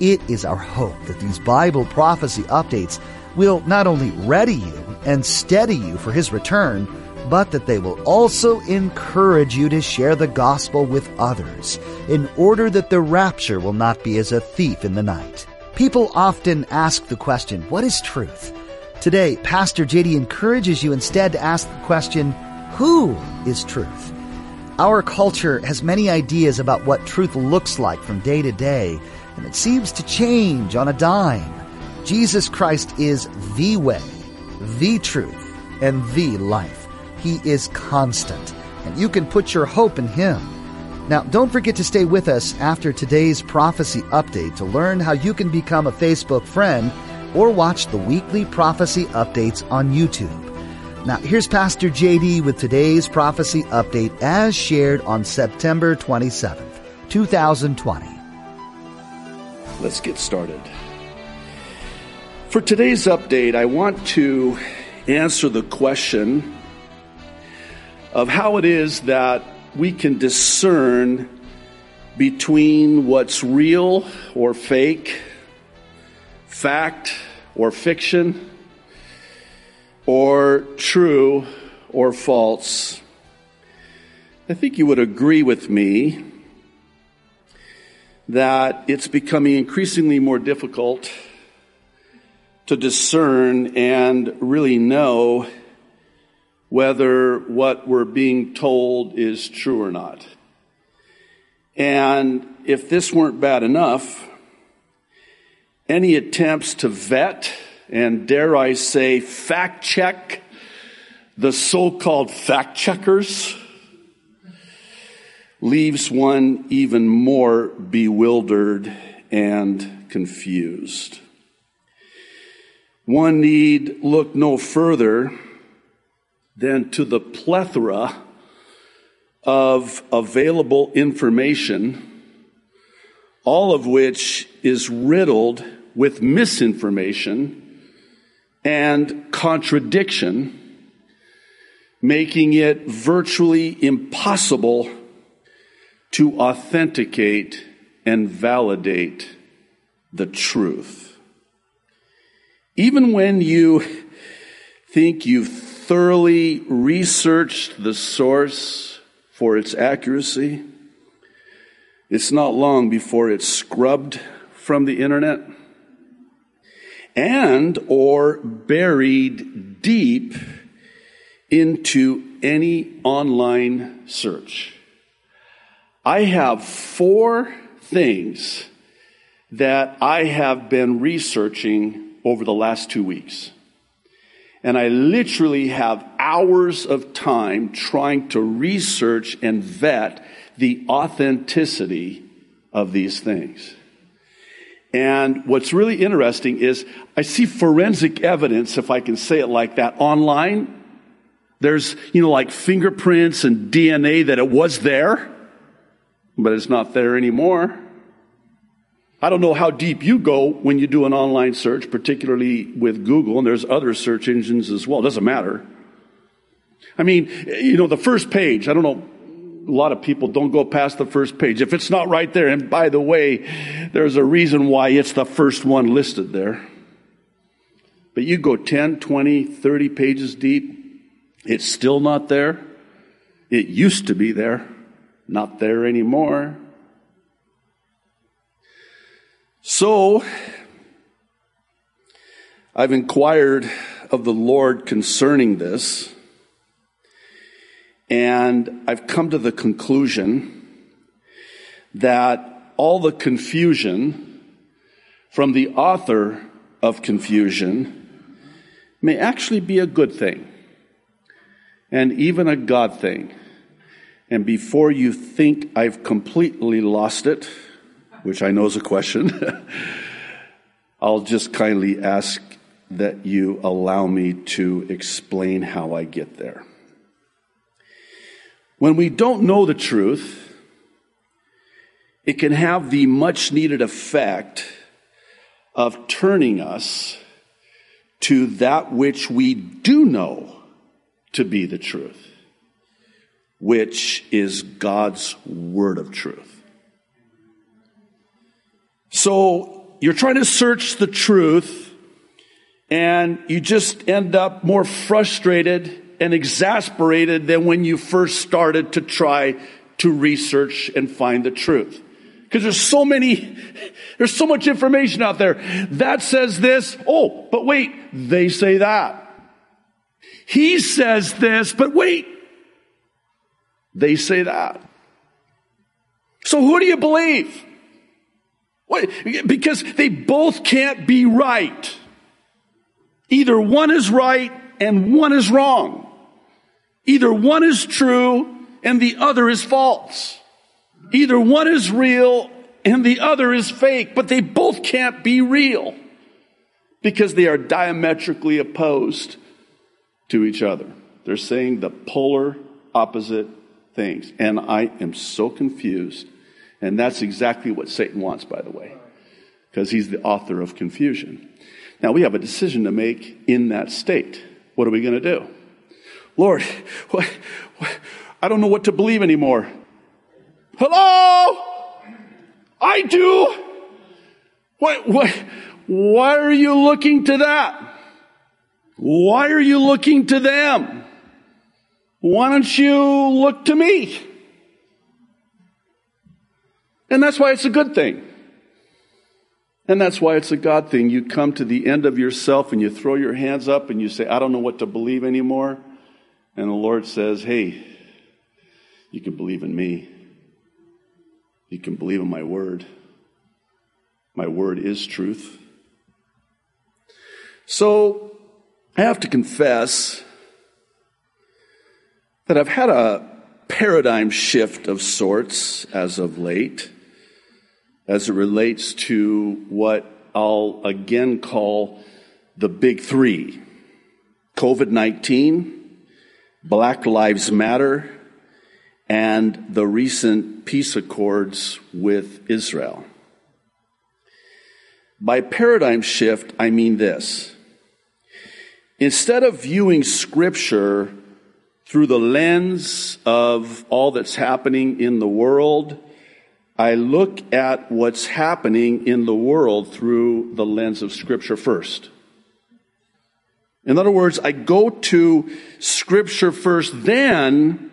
It is our hope that these Bible prophecy updates will not only ready you and steady you for His return, but that they will also encourage you to share the gospel with others in order that the rapture will not be as a thief in the night. People often ask the question, what is truth? Today, Pastor JD encourages you instead to ask the question, who is truth? Our culture has many ideas about what truth looks like from day to day, and it seems to change on a dime. Jesus Christ is the way, the truth, and the life. He is constant, and you can put your hope in Him. Now, don't forget to stay with us after today's prophecy update to learn how you can become a Facebook friend or watch the weekly prophecy updates on YouTube. Now, here's Pastor JD with today's prophecy update as shared on September 27th, 2020. Let's get started. For today's update, I want to answer the question of how it is that we can discern between what's real or fake, fact or fiction, or true or false. I think you would agree with me that it's becoming increasingly more difficult to discern and really know whether what we're being told is true or not. And if this weren't bad enough, any attempts to vet and dare I say fact check the so-called fact checkers leaves one even more bewildered and confused. One need look no further than to the plethora of available information, all of which is riddled with misinformation and contradiction, making it virtually impossible to authenticate and validate the truth. Even when you think you've thoroughly researched the source for its accuracy, it's not long before it's scrubbed from the internet and or buried deep into any online search. I have four things that I have been researching over the last two weeks. And I literally have hours of time trying to research and vet the authenticity of these things. And what's really interesting is I see forensic evidence, if I can say it like that, online. There's, you know, like fingerprints and DNA that it was there, but it's not there anymore. I don't know how deep you go when you do an online search, particularly with Google, and there's other search engines as well. It doesn't matter. I mean, you know, the first page, I don't know, a lot of people don't go past the first page. If it's not right there, and by the way, there's a reason why it's the first one listed there. But you go 10, 20, 30 pages deep, it's still not there. It used to be there, not there anymore. So, I've inquired of the Lord concerning this, and I've come to the conclusion that all the confusion from the author of confusion may actually be a good thing and even a God thing. And before you think I've completely lost it, which I know is a question, I'll just kindly ask that you allow me to explain how I get there. When we don't know the truth, it can have the much needed effect of turning us to that which we do know to be the truth, which is God's word of truth. So you're trying to search the truth and you just end up more frustrated and exasperated than when you first started to try to research and find the truth. Because there's so many, there's so much information out there. That says this. Oh, but wait, they say that. He says this, but wait, they say that. So who do you believe? What? Because they both can't be right. Either one is right and one is wrong. Either one is true and the other is false. Either one is real and the other is fake, but they both can't be real because they are diametrically opposed to each other. They're saying the polar opposite things. And I am so confused. And that's exactly what Satan wants, by the way, because he's the author of confusion. Now we have a decision to make in that state. What are we going to do? Lord, what, what, I don't know what to believe anymore. Hello? I do. What, what, why are you looking to that? Why are you looking to them? Why don't you look to me? And that's why it's a good thing. And that's why it's a God thing. You come to the end of yourself and you throw your hands up and you say, I don't know what to believe anymore. And the Lord says, Hey, you can believe in me. You can believe in my word. My word is truth. So I have to confess that I've had a paradigm shift of sorts as of late, as it relates to what I'll again call the big three COVID 19, Black Lives Matter, and the recent peace accords with Israel. By paradigm shift, I mean this. Instead of viewing scripture through the lens of all that's happening in the world, I look at what's happening in the world through the lens of scripture first. In other words, I go to scripture first, then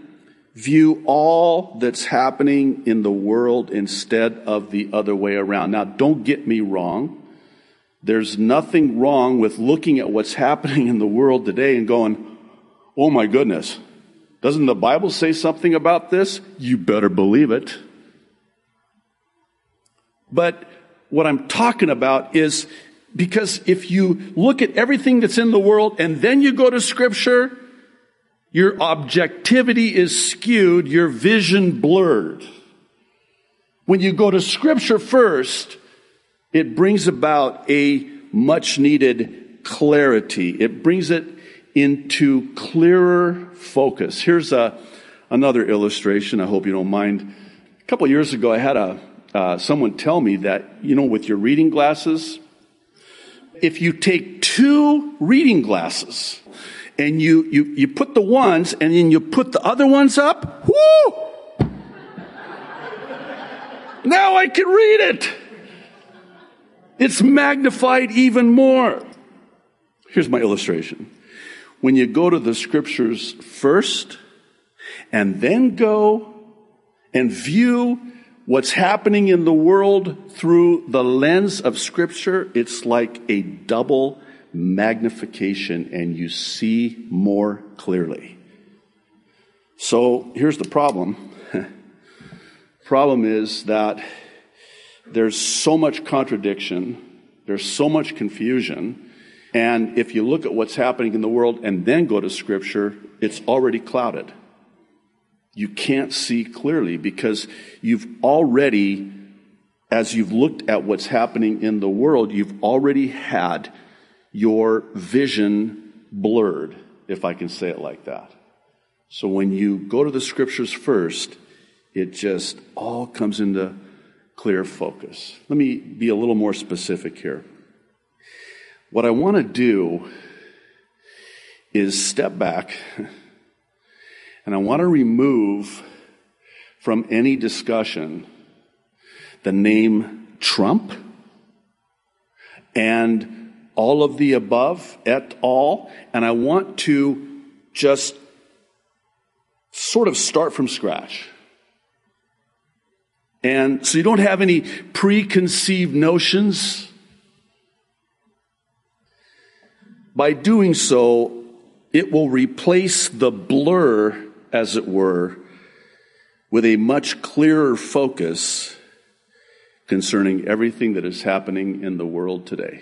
view all that's happening in the world instead of the other way around. Now, don't get me wrong. There's nothing wrong with looking at what's happening in the world today and going, oh my goodness, doesn't the Bible say something about this? You better believe it. But what I'm talking about is because if you look at everything that's in the world and then you go to scripture, your objectivity is skewed, your vision blurred. When you go to scripture first, it brings about a much needed clarity. It brings it into clearer focus. Here's a, another illustration. I hope you don't mind. A couple years ago, I had a, uh, someone tell me that, you know, with your reading glasses, if you take two reading glasses and you, you, you put the ones and then you put the other ones up. Whoo! now I can read it. It's magnified even more. Here's my illustration. When you go to the scriptures first and then go and view what's happening in the world through the lens of scripture, it's like a double magnification and you see more clearly. So here's the problem. problem is that there's so much contradiction, there's so much confusion, and if you look at what's happening in the world and then go to scripture, it's already clouded. You can't see clearly because you've already as you've looked at what's happening in the world, you've already had your vision blurred, if I can say it like that. So when you go to the scriptures first, it just all comes into clear focus. Let me be a little more specific here. What I want to do is step back and I want to remove from any discussion the name Trump and all of the above et al. And I want to just sort of start from scratch. And so you don't have any preconceived notions. By doing so, it will replace the blur, as it were, with a much clearer focus concerning everything that is happening in the world today.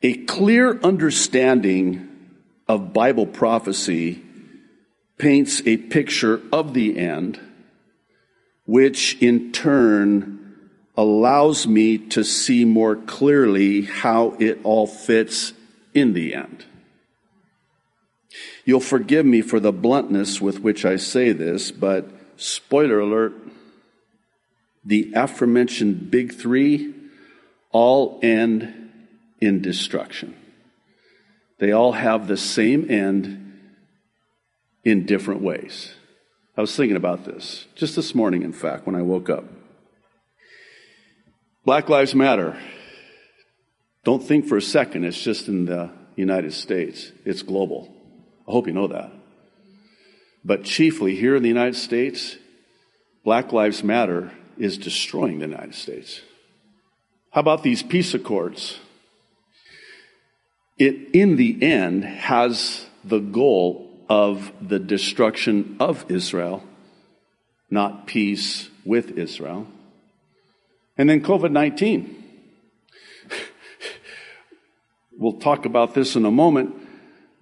A clear understanding of Bible prophecy paints a picture of the end, which in turn allows me to see more clearly how it all fits in the end. You'll forgive me for the bluntness with which I say this, but spoiler alert, the aforementioned big three all end in destruction. They all have the same end in different ways. I was thinking about this just this morning, in fact, when I woke up. Black Lives Matter. Don't think for a second it's just in the United States, it's global. I hope you know that. But chiefly here in the United States, Black Lives Matter is destroying the United States. How about these peace accords? It, in the end, has the goal of the destruction of Israel, not peace with Israel. And then COVID 19. we'll talk about this in a moment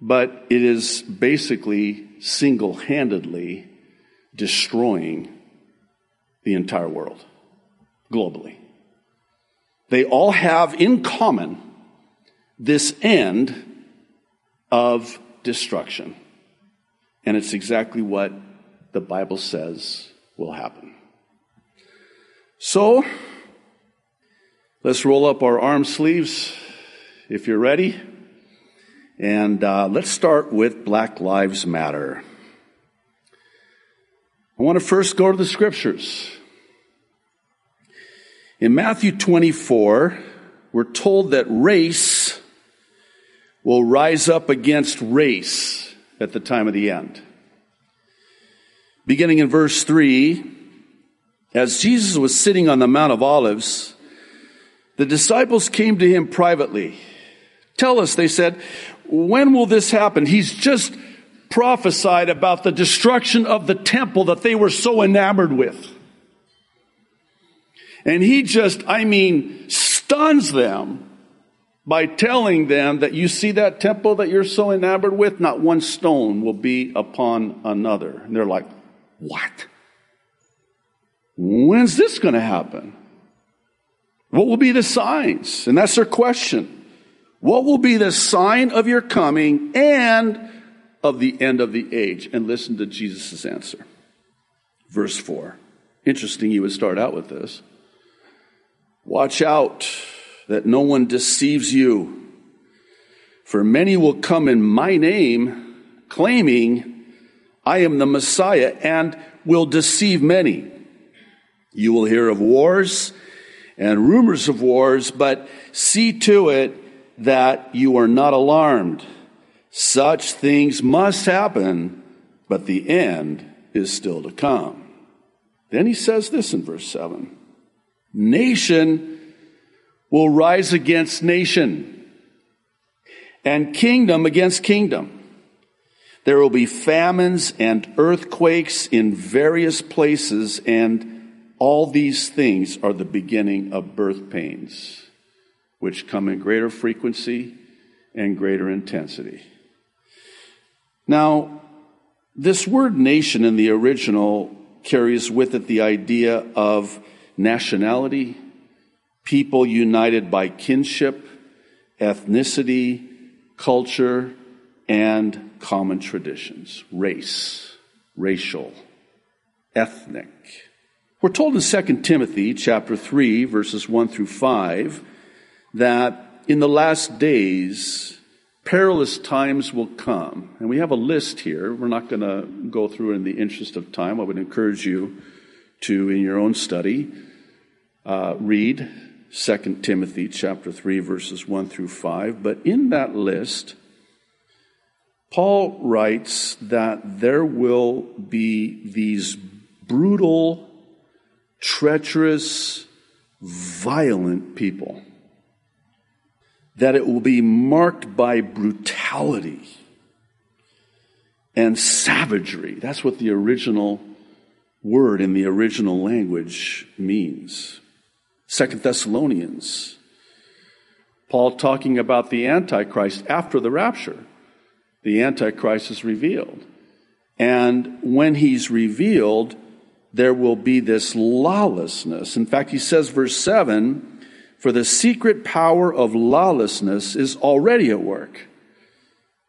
but it is basically single handedly destroying the entire world globally. They all have in common this end of destruction. And it's exactly what the Bible says will happen. So, let's roll up our arm sleeves if you're ready. And uh, let's start with Black Lives Matter. I want to first go to the scriptures. In Matthew 24, we're told that race will rise up against race at the time of the end. Beginning in verse 3, as Jesus was sitting on the Mount of Olives, the disciples came to him privately. Tell us, they said, when will this happen? He's just prophesied about the destruction of the temple that they were so enamored with. And he just, I mean, stuns them by telling them that you see that temple that you're so enamored with, not one stone will be upon another. And they're like, what? When's this going to happen? What will be the signs? And that's their question. What will be the sign of your coming and of the end of the age? And listen to Jesus' answer. Verse 4. Interesting, you would start out with this. Watch out that no one deceives you, for many will come in my name, claiming, I am the Messiah, and will deceive many. You will hear of wars and rumors of wars, but see to it that you are not alarmed. Such things must happen, but the end is still to come. Then he says this in verse 7 Nation will rise against nation, and kingdom against kingdom. There will be famines and earthquakes in various places, and all these things are the beginning of birth pains which come in greater frequency and greater intensity. Now, this word nation in the original carries with it the idea of nationality, people united by kinship, ethnicity, culture, and common traditions, race, racial, ethnic. We're told in 2 Timothy chapter 3 verses 1 through 5 that in the last days perilous times will come. And we have a list here. We're not going to go through in the interest of time. I would encourage you to in your own study uh, read 2 Timothy chapter 3 verses 1 through 5, but in that list Paul writes that there will be these brutal, treacherous, violent people. That it will be marked by brutality and savagery. That's what the original word in the original language means. Second Thessalonians, Paul talking about the Antichrist after the rapture the Antichrist is revealed. And when he's revealed, there will be this lawlessness. In fact, he says, verse 7 For the secret power of lawlessness is already at work.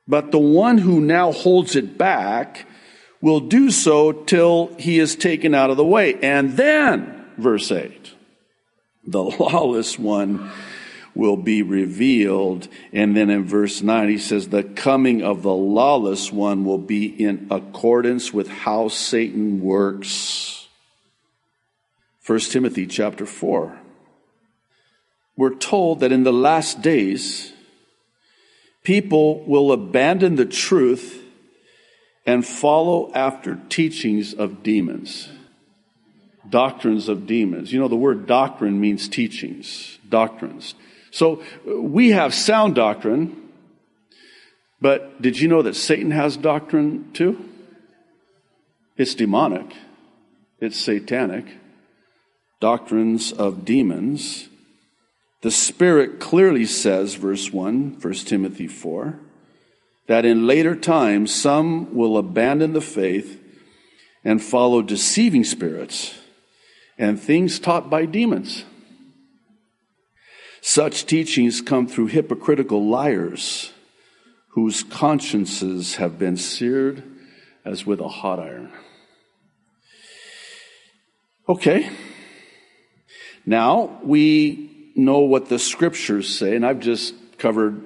But the one who now holds it back will do so till he is taken out of the way. And then, verse 8, the lawless one will be revealed. And then in verse 9, he says, The coming of the lawless one will be in accordance with how Satan works. 1 Timothy chapter 4. We're told that in the last days, people will abandon the truth and follow after teachings of demons. Doctrines of demons. You know, the word doctrine means teachings, doctrines. So we have sound doctrine, but did you know that Satan has doctrine too? It's demonic, it's satanic. Doctrines of demons. The Spirit clearly says, verse 1, 1 Timothy 4, that in later times some will abandon the faith and follow deceiving spirits and things taught by demons. Such teachings come through hypocritical liars whose consciences have been seared as with a hot iron. Okay. Now we know what the scriptures say, and I've just covered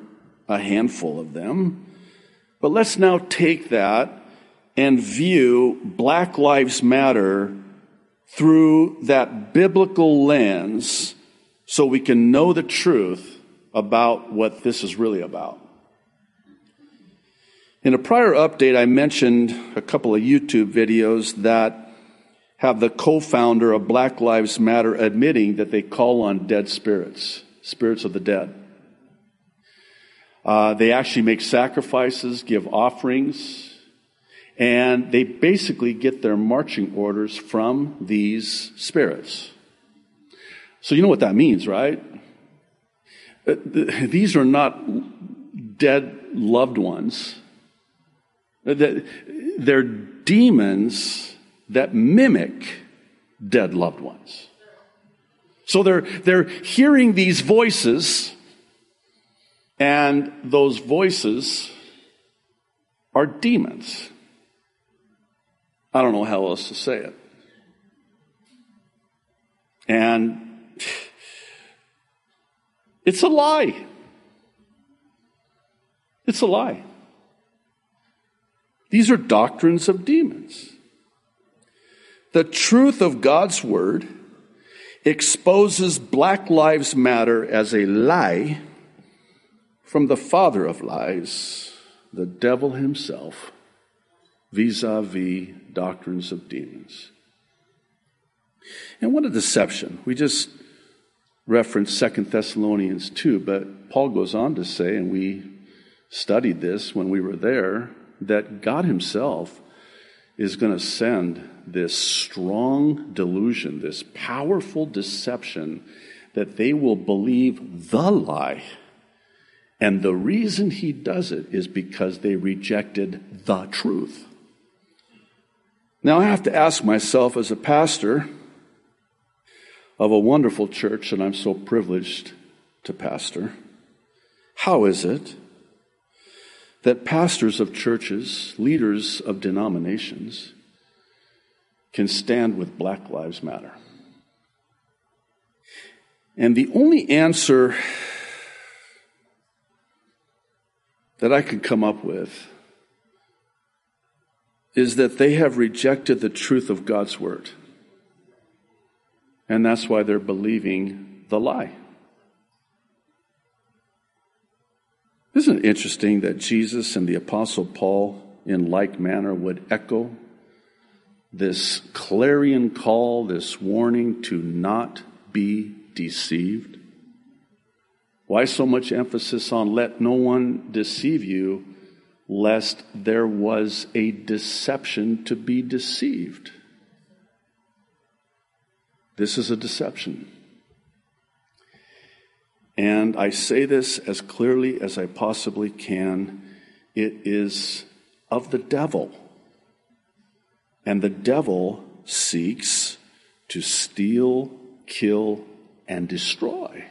a handful of them. But let's now take that and view Black Lives Matter through that biblical lens so we can know the truth about what this is really about. In a prior update, I mentioned a couple of YouTube videos that have the co founder of Black Lives Matter admitting that they call on dead spirits, spirits of the dead. Uh, they actually make sacrifices, give offerings, and they basically get their marching orders from these spirits. So you know what that means, right? Uh, these are not dead loved ones. Uh, they're demons that mimic dead loved ones. So they're, they're hearing these voices, and those voices are demons. I don't know how else to say it. And it's a lie. It's a lie. These are doctrines of demons. The truth of God's word exposes Black Lives Matter as a lie from the father of lies, the devil himself, vis a vis doctrines of demons. And what a deception. We just referenced Second Thessalonians 2, but Paul goes on to say, and we studied this when we were there, that God Himself is going to send this strong delusion, this powerful deception, that they will believe the lie. And the reason He does it is because they rejected the truth. Now, I have to ask myself as a pastor, of a wonderful church that I'm so privileged to pastor. How is it that pastors of churches, leaders of denominations, can stand with Black Lives Matter? And the only answer that I can come up with is that they have rejected the truth of God's word. And that's why they're believing the lie. Isn't it interesting that Jesus and the Apostle Paul, in like manner, would echo this clarion call, this warning to not be deceived? Why so much emphasis on let no one deceive you, lest there was a deception to be deceived? This is a deception. And I say this as clearly as I possibly can. It is of the devil. And the devil seeks to steal, kill, and destroy.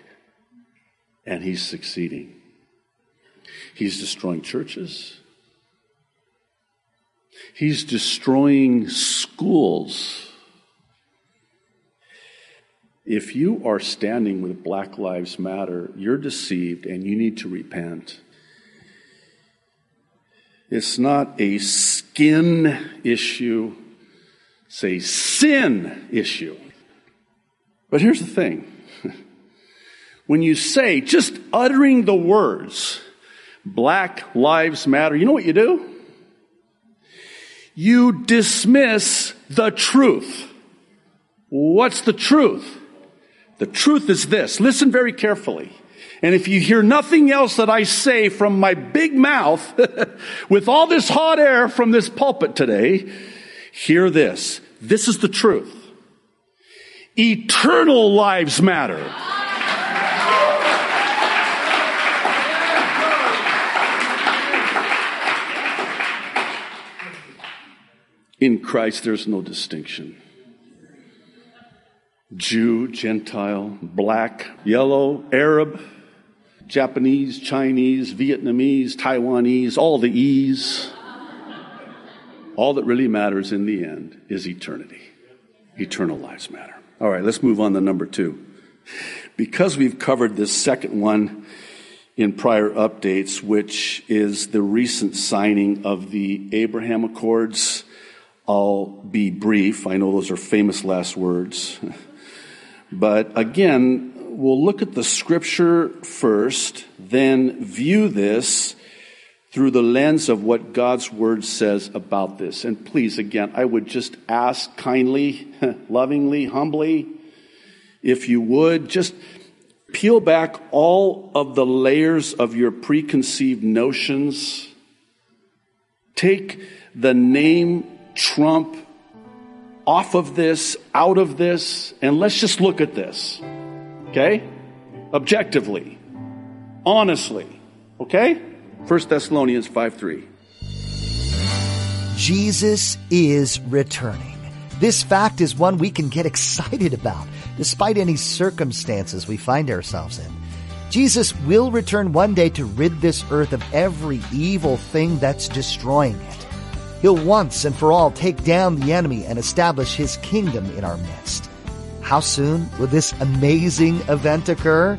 And he's succeeding. He's destroying churches. He's destroying schools. If you are standing with Black Lives Matter, you're deceived and you need to repent. It's not a skin issue, it's a sin issue. But here's the thing when you say, just uttering the words, Black Lives Matter, you know what you do? You dismiss the truth. What's the truth? The truth is this. Listen very carefully. And if you hear nothing else that I say from my big mouth, with all this hot air from this pulpit today, hear this. This is the truth. Eternal lives matter. In Christ, there's no distinction. Jew, Gentile, black, yellow, Arab, Japanese, Chinese, Vietnamese, Taiwanese, all the E's. All that really matters in the end is eternity. Eternal lives matter. All right, let's move on to number two. Because we've covered this second one in prior updates, which is the recent signing of the Abraham Accords, I'll be brief. I know those are famous last words. But again, we'll look at the scripture first, then view this through the lens of what God's word says about this. And please, again, I would just ask kindly, lovingly, humbly, if you would, just peel back all of the layers of your preconceived notions. Take the name Trump off of this, out of this, and let's just look at this. Okay? Objectively. Honestly. Okay? 1 Thessalonians 5 3. Jesus is returning. This fact is one we can get excited about, despite any circumstances we find ourselves in. Jesus will return one day to rid this earth of every evil thing that's destroying it. He'll once and for all take down the enemy and establish his kingdom in our midst. How soon will this amazing event occur?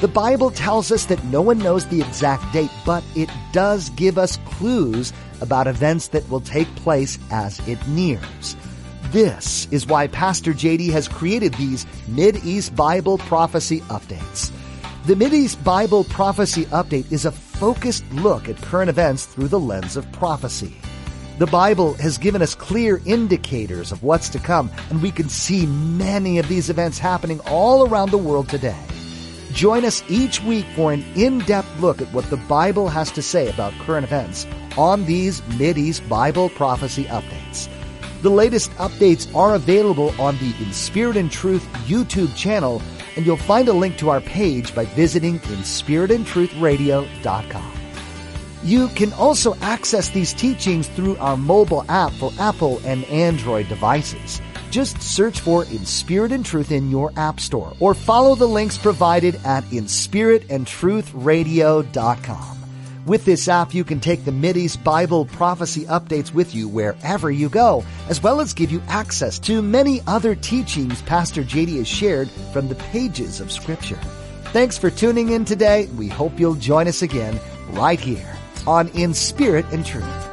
The Bible tells us that no one knows the exact date, but it does give us clues about events that will take place as it nears. This is why Pastor JD has created these Mid-East Bible Prophecy Updates. The Mid-East Bible Prophecy Update is a focused look at current events through the lens of prophecy. The Bible has given us clear indicators of what's to come, and we can see many of these events happening all around the world today. Join us each week for an in-depth look at what the Bible has to say about current events on these Mid-East Bible Prophecy Updates. The latest updates are available on the In Spirit and Truth YouTube channel, and you'll find a link to our page by visiting inspiritandtruthradio.com. You can also access these teachings through our mobile app for Apple and Android devices. Just search for In Spirit and Truth in your App Store or follow the links provided at inspiritandtruthradio.com. With this app, you can take the Mideast Bible prophecy updates with you wherever you go, as well as give you access to many other teachings Pastor JD has shared from the pages of Scripture. Thanks for tuning in today. We hope you'll join us again right here on In Spirit and Truth.